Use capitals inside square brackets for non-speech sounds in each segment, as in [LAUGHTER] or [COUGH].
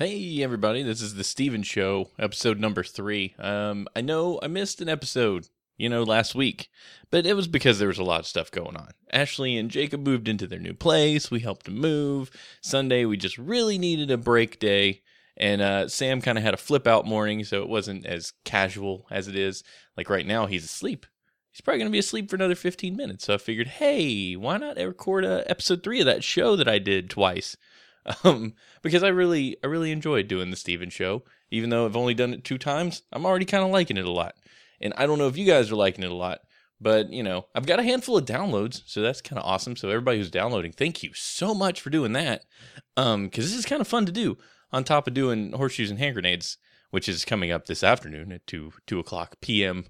Hey everybody, this is the Steven Show, episode number three. Um, I know I missed an episode, you know, last week, but it was because there was a lot of stuff going on. Ashley and Jacob moved into their new place. We helped them move. Sunday, we just really needed a break day, and uh, Sam kind of had a flip out morning, so it wasn't as casual as it is. Like right now, he's asleep. He's probably going to be asleep for another 15 minutes. So I figured, hey, why not record a episode three of that show that I did twice? [LAUGHS] um, because I really, I really enjoyed doing the Steven show. Even though I've only done it two times, I'm already kind of liking it a lot. And I don't know if you guys are liking it a lot, but you know, I've got a handful of downloads, so that's kind of awesome. So everybody who's downloading, thank you so much for doing that. Um, because this is kind of fun to do on top of doing horseshoes and hand grenades, which is coming up this afternoon at two two o'clock p.m.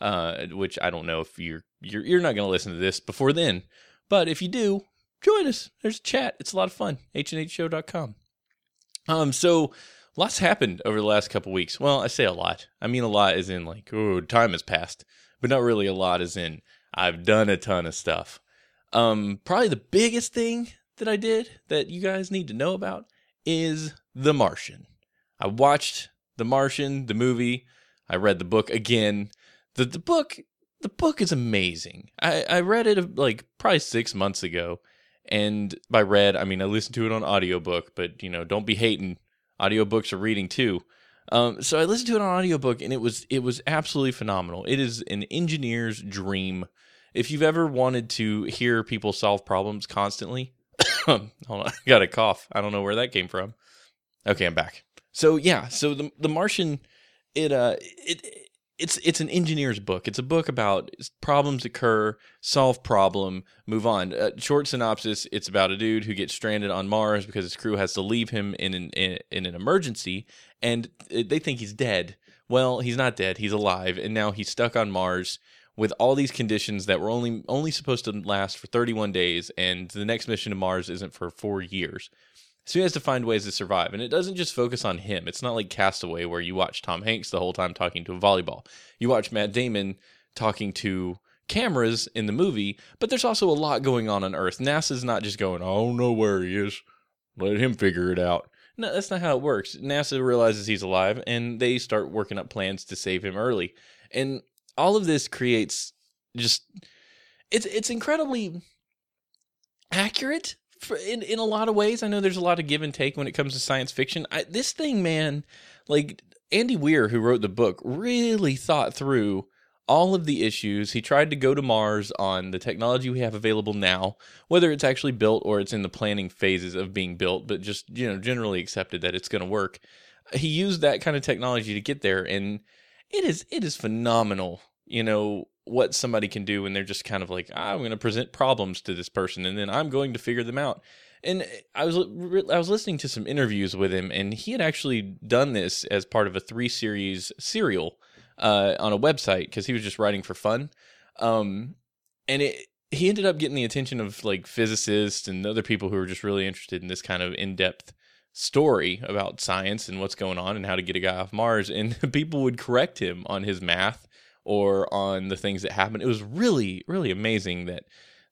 Uh, which I don't know if you're you're you're not going to listen to this before then, but if you do, join us. There's a chat. It's a lot of fun. hnhshow.com. Um, so lots happened over the last couple weeks. Well, I say a lot. I mean a lot as in like, oh, time has passed, but not really a lot as in I've done a ton of stuff. Um, probably the biggest thing that I did that you guys need to know about is The Martian. I watched The Martian, the movie. I read the book again. The the book the book is amazing. I, I read it like probably six months ago and by read, I mean I listened to it on audiobook, but you know, don't be hating. Audiobooks are reading too. Um, so I listened to it on audiobook and it was it was absolutely phenomenal. It is an engineer's dream. If you've ever wanted to hear people solve problems constantly, [COUGHS] hold on, I got a cough. I don't know where that came from. Okay, I'm back. So yeah, so the the Martian, it uh it it's it's an engineer's book. It's a book about problems occur, solve problem, move on. Uh, short synopsis: It's about a dude who gets stranded on Mars because his crew has to leave him in an in, in an emergency, and they think he's dead. Well, he's not dead. He's alive, and now he's stuck on Mars with all these conditions that were only only supposed to last for 31 days, and the next mission to Mars isn't for four years. So he has to find ways to survive. And it doesn't just focus on him. It's not like Castaway where you watch Tom Hanks the whole time talking to a volleyball. You watch Matt Damon talking to cameras in the movie, but there's also a lot going on on Earth. NASA's not just going, I don't know where he is. Let him figure it out. No, that's not how it works. NASA realizes he's alive and they start working up plans to save him early. And all of this creates just it's it's incredibly accurate for, in in a lot of ways. I know there's a lot of give and take when it comes to science fiction. I, this thing, man, like Andy Weir, who wrote the book, really thought through all of the issues. He tried to go to Mars on the technology we have available now, whether it's actually built or it's in the planning phases of being built, but just you know generally accepted that it's going to work. He used that kind of technology to get there, and it is it is phenomenal. You know what somebody can do when they're just kind of like, ah, I'm going to present problems to this person and then I'm going to figure them out. And I was I was listening to some interviews with him, and he had actually done this as part of a three series serial uh, on a website because he was just writing for fun. Um, and it he ended up getting the attention of like physicists and other people who were just really interested in this kind of in depth story about science and what's going on and how to get a guy off Mars. And [LAUGHS] people would correct him on his math or on the things that happened. It was really, really amazing that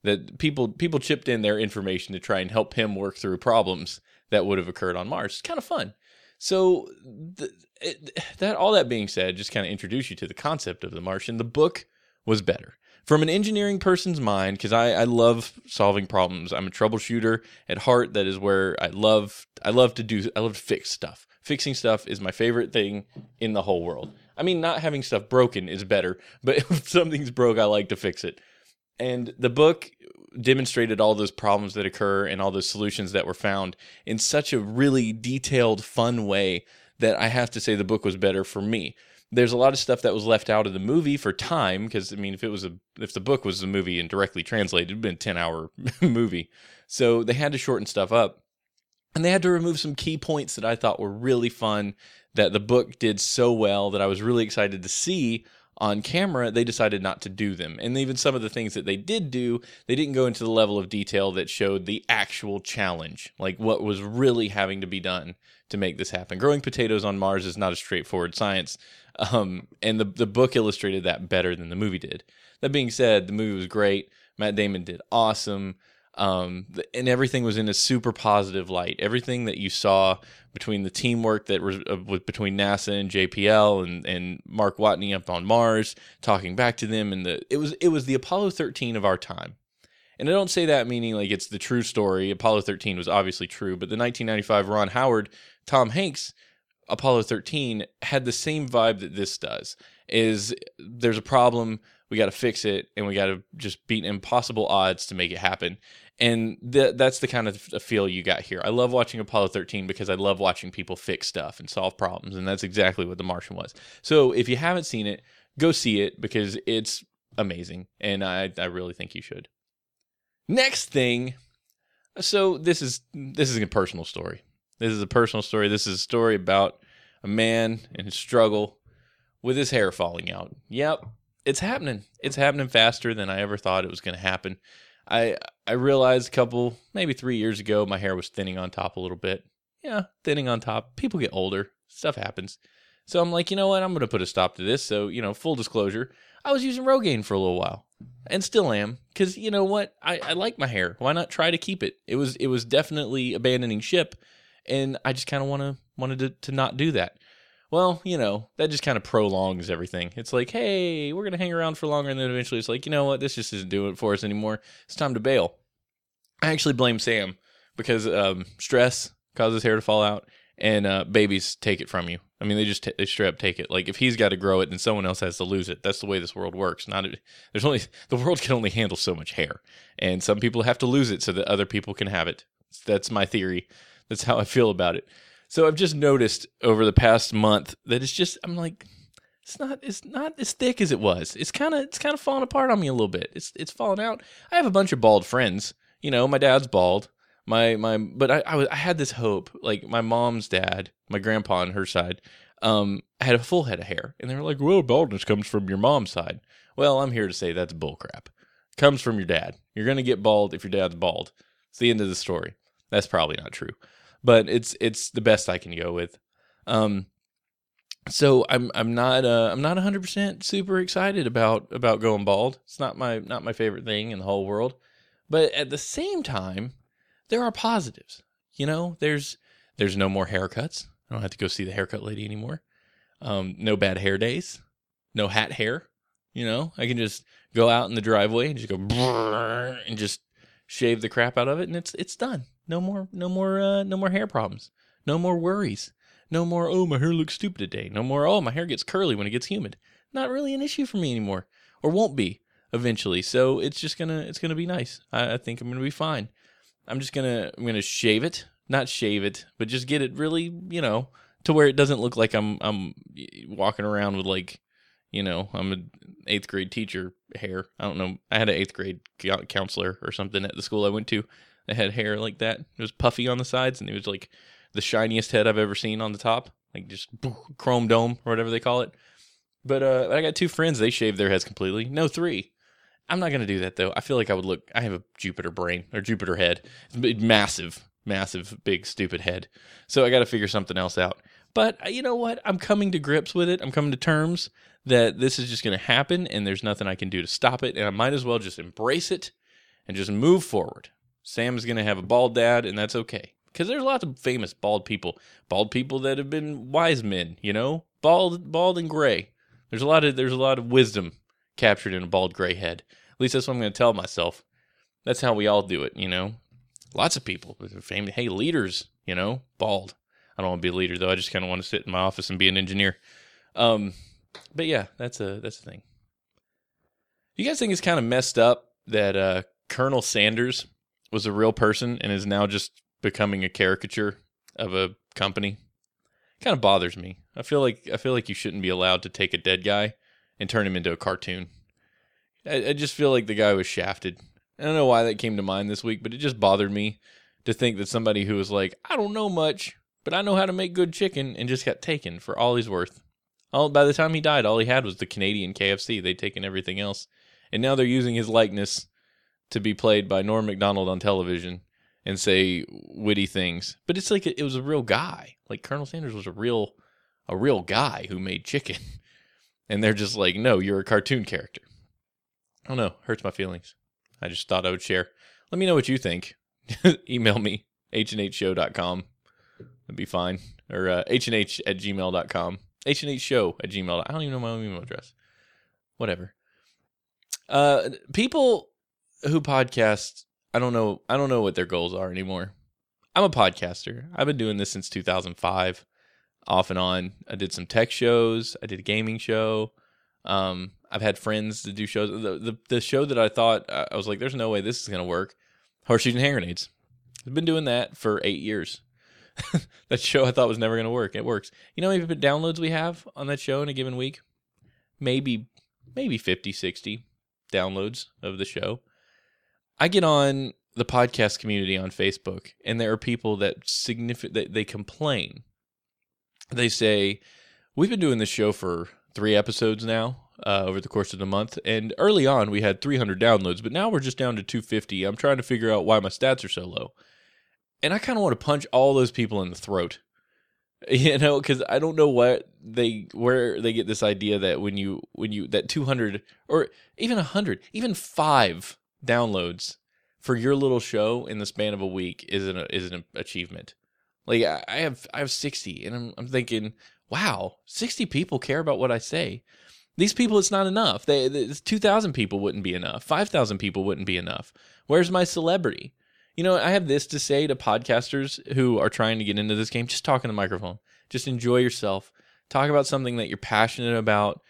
that people people chipped in their information to try and help him work through problems that would have occurred on Mars. It's kind of fun. So the, it, that all that being said, just kind of introduce you to the concept of the Martian. The book was better from an engineering person's mind because I, I love solving problems. I'm a troubleshooter at heart. That is where I love I love to do I love to fix stuff. Fixing stuff is my favorite thing in the whole world. I mean, not having stuff broken is better, [LAUGHS] but if something's broke, I like to fix it. And the book demonstrated all those problems that occur and all those solutions that were found in such a really detailed, fun way that I have to say the book was better for me. There's a lot of stuff that was left out of the movie for time because I mean, if it was a if the book was a movie and directly translated, it'd been a ten hour [LAUGHS] movie. So they had to shorten stuff up, and they had to remove some key points that I thought were really fun that the book did so well that I was really excited to see on camera, they decided not to do them. And even some of the things that they did do, they didn't go into the level of detail that showed the actual challenge, like what was really having to be done to make this happen. Growing potatoes on Mars is not a straightforward science, [LAUGHS] um, and the the book illustrated that better than the movie did. That being said, the movie was great. Matt Damon did awesome. Um, and everything was in a super positive light. Everything that you saw between the teamwork that was uh, between NASA and JPL and and Mark Watney up on Mars, talking back to them, and the it was it was the Apollo 13 of our time. And I don't say that meaning like it's the true story. Apollo 13 was obviously true, but the 1995 Ron Howard, Tom Hanks Apollo 13 had the same vibe that this does. Is there's a problem, we got to fix it, and we got to just beat impossible odds to make it happen. And th- that's the kind of feel you got here. I love watching Apollo 13 because I love watching people fix stuff and solve problems, and that's exactly what The Martian was. So if you haven't seen it, go see it because it's amazing, and I, I really think you should. Next thing, so this is this is a personal story. This is a personal story. This is a story about a man and his struggle with his hair falling out. Yep, it's happening. It's happening faster than I ever thought it was going to happen. I I realized a couple, maybe three years ago, my hair was thinning on top a little bit. Yeah, thinning on top. People get older. Stuff happens. So I'm like, you know what? I'm going to put a stop to this. So, you know, full disclosure, I was using Rogaine for a little while and still am because you know what? I, I like my hair. Why not try to keep it? It was it was definitely abandoning ship and I just kind of want to wanted to, to not do that. Well, you know, that just kind of prolongs everything. It's like, hey, we're gonna hang around for longer, and then eventually it's like, you know what, this just isn't doing it for us anymore. It's time to bail. I actually blame Sam because um, stress causes hair to fall out, and uh, babies take it from you. I mean, they just t- they straight up take it. Like if he's got to grow it, then someone else has to lose it. That's the way this world works. Not there's only [LAUGHS] the world can only handle so much hair, and some people have to lose it so that other people can have it. That's my theory. That's how I feel about it. So I've just noticed over the past month that it's just I'm like it's not it's not as thick as it was. It's kind of it's kind of falling apart on me a little bit. It's it's falling out. I have a bunch of bald friends. You know, my dad's bald. My my but I I, was, I had this hope like my mom's dad, my grandpa on her side, um had a full head of hair and they were like, "Well, baldness comes from your mom's side." Well, I'm here to say that's bullcrap. Comes from your dad. You're going to get bald if your dad's bald. It's the end of the story. That's probably not true but it's it's the best I can go with. Um, so I'm I'm not uh, I'm not 100 percent super excited about about going bald. It's not my not my favorite thing in the whole world, but at the same time, there are positives. You know, there's there's no more haircuts. I don't have to go see the haircut lady anymore. Um, no bad hair days. No hat hair. You know, I can just go out in the driveway and just go [LAUGHS] and just shave the crap out of it, and it's it's done. No more, no more, uh, no more hair problems. No more worries. No more. Oh, my hair looks stupid today. No more. Oh, my hair gets curly when it gets humid. Not really an issue for me anymore, or won't be eventually. So it's just gonna, it's gonna be nice. I, I think I'm gonna be fine. I'm just gonna, I'm gonna shave it, not shave it, but just get it really, you know, to where it doesn't look like I'm, I'm walking around with like, you know, I'm an eighth grade teacher hair. I don't know. I had an eighth grade counselor or something at the school I went to that had hair like that. It was puffy on the sides, and it was like the shiniest head I've ever seen on the top, like just [LAUGHS] chrome dome or whatever they call it. But uh, I got two friends; they shaved their heads completely. No, three. I'm not gonna do that though. I feel like I would look. I have a Jupiter brain or Jupiter head, massive, massive, big, stupid head. So I got to figure something else out. But uh, you know what? I'm coming to grips with it. I'm coming to terms that this is just going to happen and there's nothing I can do to stop it. And I might as well just embrace it and just move forward. Sam's going to have a bald dad, and that's okay. Because there's lots of famous bald people, bald people that have been wise men, you know, bald, bald and gray. There's a lot of there's a lot of wisdom captured in a bald gray head. At least that's what I'm going to tell myself. That's how we all do it, you know. Lots of people, famous, hey, leaders, you know, bald. I don't want to be a leader though. I just kind of want to sit in my office and be an engineer. Um, but yeah, that's a that's a thing. You guys think it's kind of messed up that uh, Colonel Sanders was a real person and is now just becoming a caricature of a company kind of bothers me. I feel like I feel like you shouldn't be allowed to take a dead guy and turn him into a cartoon. I, I, just feel like the guy was shafted. I don't know why that came to mind this week, but it just bothered me to think that somebody who was like, I don't know much, but I know how to make good chicken, and just got taken for all he's worth. All by the time he died, all he had was the Canadian KFC. They'd taken everything else, and now they're using his likeness to be played by Norm Macdonald on television and say witty things. But it's like it was a real guy. Like Colonel Sanders was a real a real guy who made chicken. [LAUGHS] And they're just like, "No, you're a cartoon character." I don't know, hurts my feelings. I just thought I would share. Let me know what you think. [LAUGHS] Email me, hnhshow.com. That'd be fine. Or uh, hnh at gmail.com. hnhshow at gmail. I don't even know my own email address. Whatever. Uh, people who podcast, I don't know. I don't know what their goals are anymore. I'm a podcaster. I've been doing this since 2005, off and on. I did some tech shows. I did a gaming show. Um, I've had friends to do shows. The, the the show that I thought I was like, "There's no way this is gonna work." Horseshoes and hand grenades. I've been doing that for eight years. [LAUGHS] that show I thought was never gonna work. It works. You know how downloads we have on that show in a given week? Maybe maybe 50, 60 downloads of the show. I get on the podcast community on Facebook, and there are people that significant that they complain. They say, "We've been doing this show for three episodes now uh, over the course of the month, and early on we had 300 downloads, but now we're just down to 250. I'm trying to figure out why my stats are so low." And I kind of want to punch all those people in the throat [LAUGHS] you know because i don't know what they where they get this idea that when you when you that 200 or even 100 even five downloads for your little show in the span of a week is an is an achievement. Like I have I have 60 and I'm I'm thinking, wow, 60 people care about what I say. These people it's not enough. They, they 2000 people wouldn't be enough. 5000 people wouldn't be enough. Where's my celebrity? You know, I have this to say to podcasters who are trying to get into this game, just talk in the microphone. Just enjoy yourself. Talk about something that you're passionate about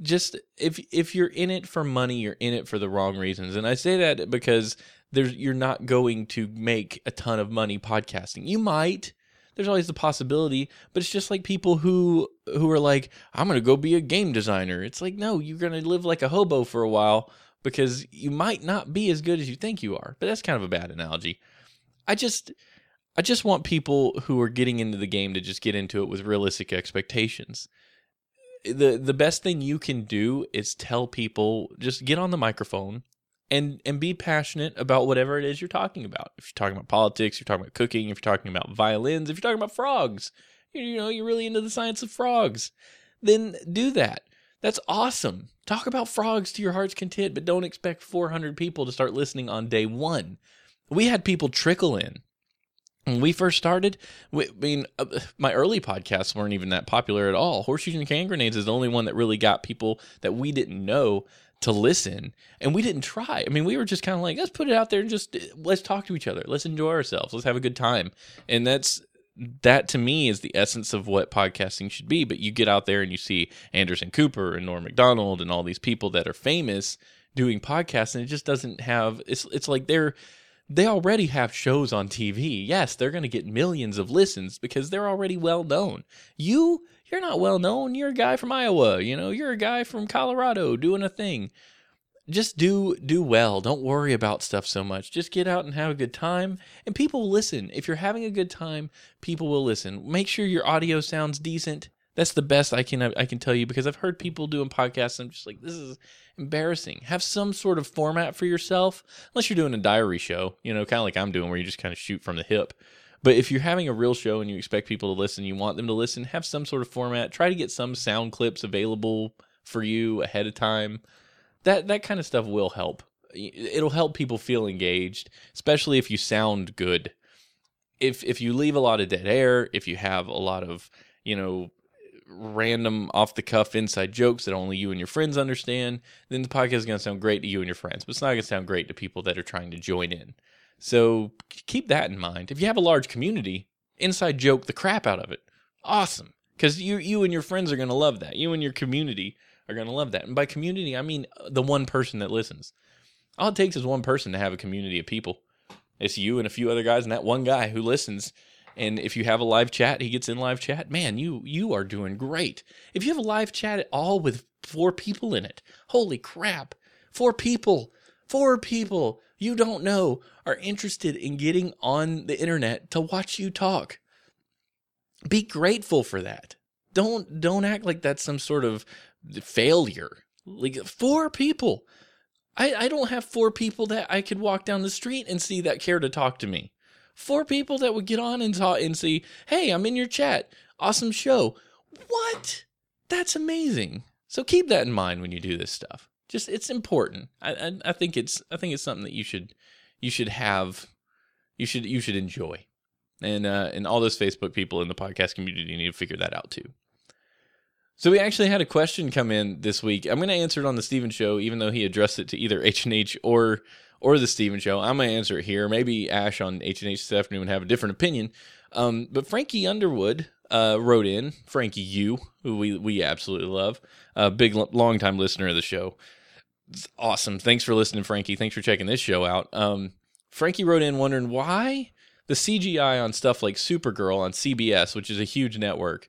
just if if you're in it for money, you're in it for the wrong reasons. And I say that because there's you're not going to make a ton of money podcasting. You might. There's always the possibility, but it's just like people who who are like, I'm gonna go be a game designer. It's like, no, you're gonna live like a hobo for a while because you might not be as good as you think you are. But that's kind of a bad analogy. I just I just want people who are getting into the game to just get into it with realistic expectations the the best thing you can do is tell people just get on the microphone and and be passionate about whatever it is you're talking about. If you're talking about politics, you're talking about cooking, if you're talking about violins, if you're talking about frogs, you, you know, you're really into the science of frogs, then do that. That's awesome. Talk about frogs to your heart's content, but don't expect 400 people to start listening on day 1. We had people trickle in when we first started, we, I mean, uh, my early podcasts weren't even that popular at all. Horseshoes and hand grenades is the only one that really got people that we didn't know to listen, and we didn't try. I mean, we were just kind of like, let's put it out there and just let's talk to each other, let's enjoy ourselves, let's have a good time, and that's that to me is the essence of what podcasting should be. But you get out there and you see Anderson Cooper and Norm Macdonald and all these people that are famous doing podcasts, and it just doesn't have. It's it's like they're they already have shows on TV. Yes, they're going to get millions of listens because they're already well known. You, you're not well known. You're a guy from Iowa, you know, you're a guy from Colorado doing a thing. Just do do well. Don't worry about stuff so much. Just get out and have a good time and people will listen. If you're having a good time, people will listen. Make sure your audio sounds decent. That's the best I can I can tell you because I've heard people doing podcasts. I'm just like, this is embarrassing. Have some sort of format for yourself, unless you're doing a diary show, you know, kind of like I'm doing, where you just kind of shoot from the hip. But if you're having a real show and you expect people to listen, you want them to listen, have some sort of format. Try to get some sound clips available for you ahead of time. That that kind of stuff will help. It'll help people feel engaged, especially if you sound good. If if you leave a lot of dead air, if you have a lot of you know random off the cuff inside jokes that only you and your friends understand, then the podcast is going to sound great to you and your friends, but it's not going to sound great to people that are trying to join in. So keep that in mind. If you have a large community, inside joke the crap out of it. Awesome. Because you, you and your friends are going to love that. You and your community are going to love that. And by community, I mean uh, the one person that listens. All it takes is one person to have a community of people. It's you and a few other guys and that one guy who listens and if you have a live chat, he gets in live chat. Man, you you are doing great. If you have a live chat at all with four people in it, holy crap. Four people. Four people you don't know are interested in getting on the internet to watch you talk. Be grateful for that. Don't don't act like that's some sort of failure. Like four people. I, I don't have four people that I could walk down the street and see that care to talk to me four people that would get on and talk and see, hey, I'm in your chat. Awesome show. What? That's amazing. So keep that in mind when you do this stuff. Just it's important. I, I, I think it's I think it's something that you should you should have you should you should enjoy. And uh and all those Facebook people in the podcast community need to figure that out too. So we actually had a question come in this week. I'm going to answer it on the Steven show even though he addressed it to either [LAUGHS] H&H or or the Steven show. I'm going to answer it here. Maybe Ash on H&H this afternoon would have a different opinion. Um, but Frankie Underwood uh, wrote in, Frankie U, who we, we absolutely love, a big, long time listener of the show. It's awesome. Thanks for listening, Frankie. Thanks for checking this show out. Um, Frankie wrote in wondering why the CGI on stuff like Supergirl on CBS, which is a huge network,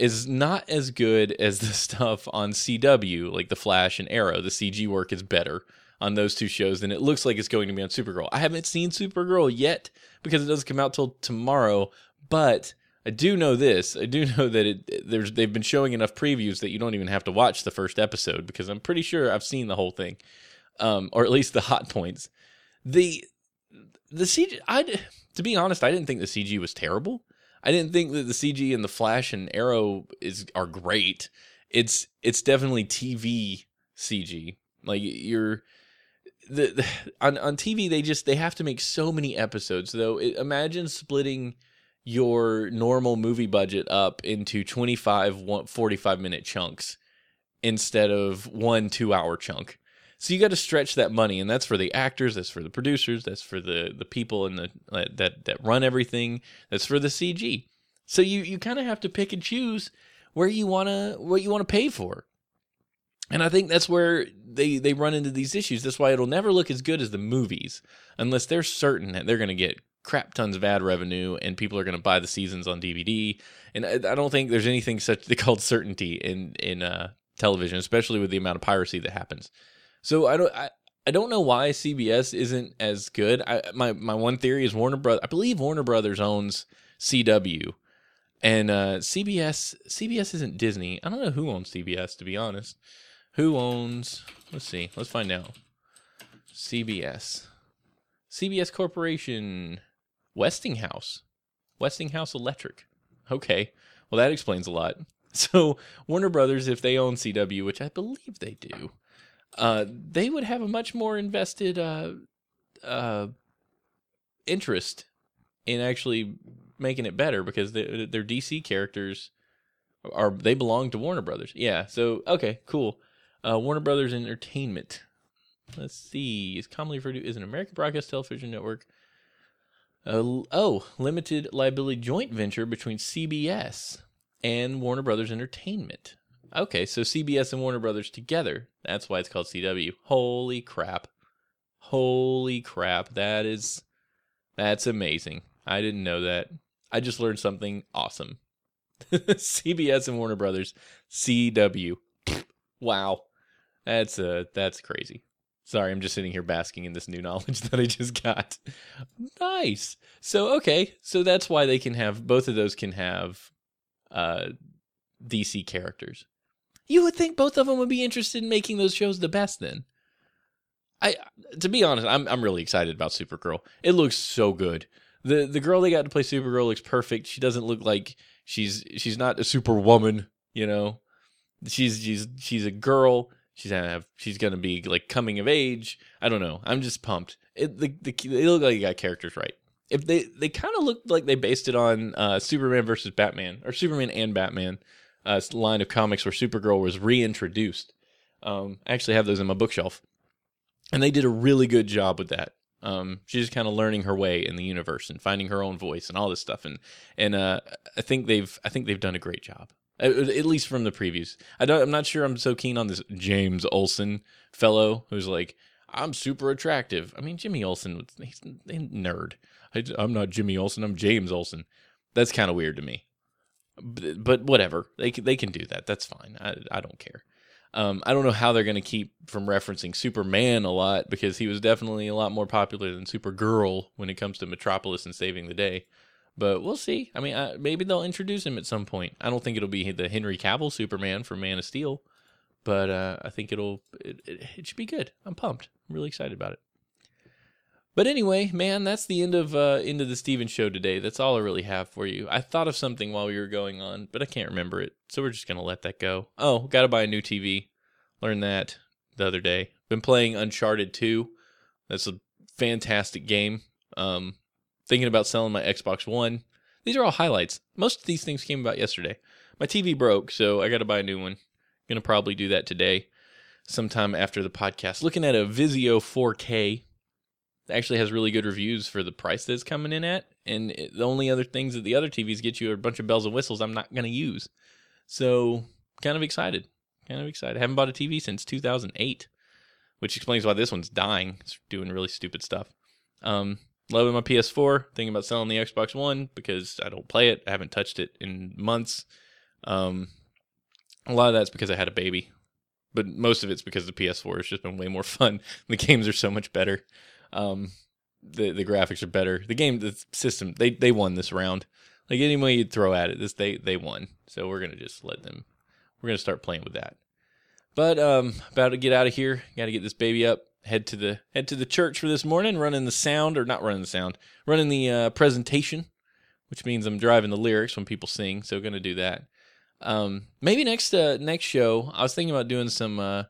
is not as good as the [LAUGHS] stuff on CW, like The Flash and Arrow. The CG work is better on those two shows than it looks like it's going to be on Supergirl. I haven't seen Supergirl yet because it doesn't come out till tomorrow, but I do know this. I do [LAUGHS] know that it there's they've been showing enough previews that you don't even have to watch the first episode because I'm pretty sure I've seen the whole thing, um, or at least the [LAUGHS] hot points. The the CG, I to be honest, I didn't think the CG was terrible. I didn't think that the CG and the Flash and Arrow is are great. It's it's definitely TV CG. Like you're the, the on on TV they just they have to make so many episodes though. It, imagine splitting your normal movie budget up into 25 45 minute chunks instead of one 2 hour chunk. So you got to stretch that money and that's for the actors, that's for the producers, that's for the the people in the uh, that that run everything, that's for the CG. So you you kind of have to pick and choose where you want to what you want to pay for. And I think that's where they they run into these issues. That's why it'll never look as good as the movies unless they're certain that they're going to get crap tons of ad revenue and people are going to buy the seasons on DVD. And I, I don't think there's anything such [LAUGHS] called certainty in in uh, television, especially with the amount of piracy that happens. So I don't I, I don't know why CBS isn't as good. I, my my one theory is Warner Brothers. I believe Warner Brothers owns CW, and uh, CBS CBS isn't Disney. I don't know who owns CBS to be honest. Who owns? Let's see. Let's find out. CBS. CBS Corporation. Westinghouse. Westinghouse Electric. Okay. Well, that explains a lot. [LAUGHS] So, Warner Brothers, if they own CW, which I believe they do, uh, they would have a much more invested uh, uh, interest in actually making it better because they, their DC characters are they belong to Warner Brothers. Yeah. So okay, cool. Uh, Warner Brothers Entertainment. Let's see. Is commonly referred to as an American broadcast television network. Uh, oh, limited liability joint venture between CBS and Warner Brothers Entertainment. Okay, so CBS and Warner Brothers together. That's why it's called CW. Holy crap. Holy crap. That is that's amazing. I didn't know that. I just learned something awesome. [LAUGHS] CBS and Warner Brothers CW. wow. That's uh that's crazy. Sorry, I'm just sitting here basking in this new [LAUGHS] knowledge that I just got. nice. So okay, so that's why they can have both of those can have uh DC characters. You would think both of them would be interested in making those shows the best then. I to be honest, I'm I'm really excited about Supergirl. It looks so good. The the girl they got to play Supergirl looks perfect. She doesn't look like she's she's not a superwoman, you know. She's she's she's a girl she's gonna have she's gonna be like coming of age. I don't know. I'm just pumped. It the, the they look like they got characters right. If they they kind of look like they based it on uh, Superman versus Batman or Superman and Batman uh, line of comics where Supergirl was reintroduced. Um, I actually have those in my bookshelf, and they did a really good job with that. Um, she's just kind of learning her way in the universe and finding her own voice and all this stuff, and and uh, I think they've I think they've done a great job. Uh, at least from the previews. I don't. I'm not sure. I'm so keen on this James Olsen fellow who's like, I'm super attractive. I mean, Jimmy Olsen, he's a nerd. I, am not Jimmy Olsen. I'm James Olsen. That's kind of weird to me. But, but, whatever. They they can do that. That's fine. I I don't care. Um, I don't know how they're going to keep from referencing Superman a lot because he was definitely a lot more popular than Supergirl when it comes to Metropolis and saving the day. But we'll see. I mean, uh, maybe they'll introduce him at some point. I don't think it'll be the Henry Cavill Superman from Man of Steel, but uh, I think it'll it, it, it, should be good. I'm pumped. I'm really excited about it. But anyway, man, that's the end of uh, end of the Steven show today. That's all I really have for you. I thought of something while we were going on, but I can't remember it, so we're just gonna let that go. Oh, got to buy a new TV. Learned that the other day. Been playing Uncharted 2. That's a fantastic game. Um, thinking about selling my Xbox One. These are all highlights. Most of these things came about yesterday. My TV broke, so I got to buy a new one. Gonna probably do that today, sometime after the podcast. Looking at a Vizio 4K. Actually has really good reviews for the price that it's coming in at, and it, the only other things that the other TVs get you are a bunch of bells and whistles I'm not gonna use. So, kind of excited. Kind of excited. haven't bought a TV since 2008, which explains why this one's dying. It's doing really stupid stuff. Um, loving my PS4. Thinking about selling the Xbox One because I don't play it. I haven't touched it in months. Um, a lot of that's because I had a baby, but most of it's because the PS4 has just been way more [LAUGHS] fun. The games are so much better. Um, the the graphics are better. The game, the system, they they won this round. Like any way you'd throw at it, this they they won. So we're gonna just let them. We're gonna start playing with that. But um, about to get out of here. Got to get this baby up. Head to the head to the church for this morning. Running the sound or not running the sound. Running the uh, presentation, which means I'm driving the lyrics when people sing. So gonna do that. Um, maybe next uh, next show, I was thinking about doing some uh,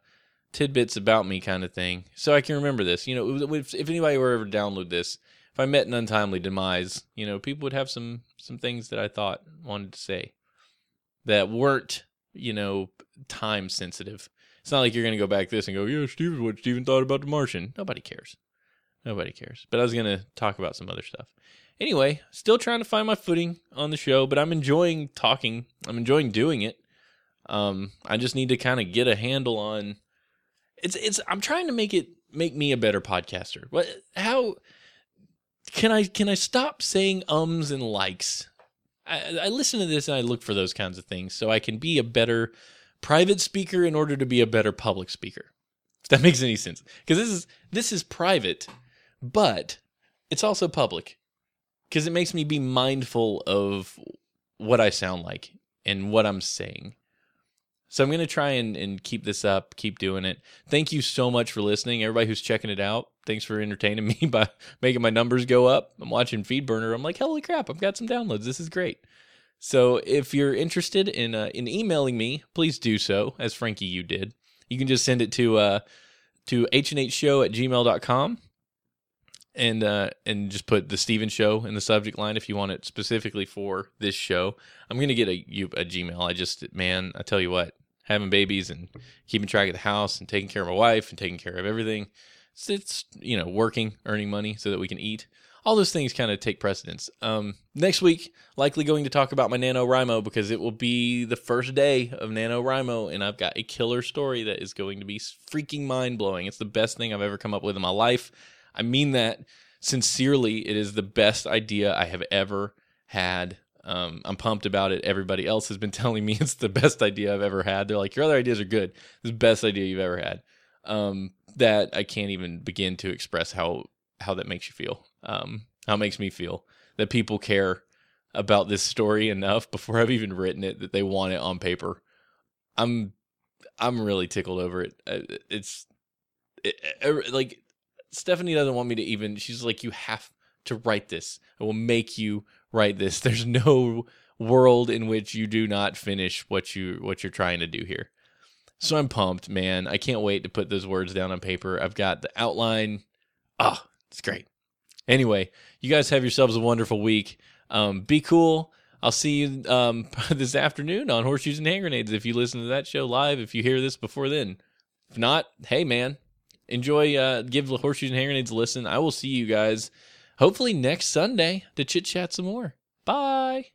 tidbits about me kind of thing, so I can remember this. You know, if, if anybody were ever to download this, if I met an untimely demise, you know, people would have some some things that I thought wanted to say that weren't, you know, time sensitive. It's not like you're gonna go back this and go, yeah, Steven, what Steven thought about the Martian. Nobody cares. Nobody cares. But I was gonna talk about some other stuff anyway, still trying to find my footing on the show, but I'm enjoying talking. I'm enjoying doing it. Um, I just need to kind of get a handle on it's it's I'm trying to make it make me a better podcaster. What how can I can I stop saying ums and likes? I, I listen to this and I look for those kinds of things so I can be a better private speaker in order to be a better public speaker. If that [LAUGHS] makes any sense. Because this is this is private, but it's also public because it makes me be mindful of what I sound like and what I'm saying. So I'm going to try and, and keep this up, keep doing it. Thank you so much for listening. Everybody who's checking it out, thanks for entertaining [LAUGHS] me by making my numbers go up. I'm watching Feedburner. I'm like, holy crap, I've got some downloads. This is great. So if you're interested in uh, in emailing me, please do so, as Frankie you did. You can just send it to uh, to hnhshow at gmail.com and uh, and just put the Steven Show in the subject line if you want it specifically for this show. I'm gonna get a you a Gmail. I just man, I tell you what, having babies and keeping track of the house and taking care of my wife and taking care of everything, it's, it's you know working, earning money so that we can eat. All those things kind of take precedence. Um, next week, likely going to talk about my NaNoWriMo because it will be the first day of NaNoWriMo, and I've got a killer story that is going to be freaking mind blowing. It's the best thing I've ever come up with in my life. I mean that sincerely. It is the best idea I have ever had. Um, I'm pumped about it. Everybody else has been [LAUGHS] telling me it's the best idea I've ever had. They're like, your other ideas are good. This is the best idea you've ever had. Um, that I can't even begin to express how how that makes you feel. Um, how it makes me feel that people care about this story enough before I've even written it that they want it on paper. I'm I'm really tickled over it. Uh, it's it, it, like Stephanie doesn't want me to even. She's like, you have to write this. I will make you write this. [LAUGHS] There's no world in which you do not finish what you what you're trying to do here. So I'm pumped, man. I can't wait to put those words down on paper. I've got the outline. Ah, oh, it's great. Anyway, you guys have yourselves a wonderful week. Um, be cool. I'll see you um, [LAUGHS] this afternoon on Horseshoes and Hand Grenades if you listen to that show live, if you hear this before then. If not, hey, man, enjoy, uh, give Horseshoes and Hand Grenades a listen. I will see you guys hopefully next Sunday to chit chat some more. Bye.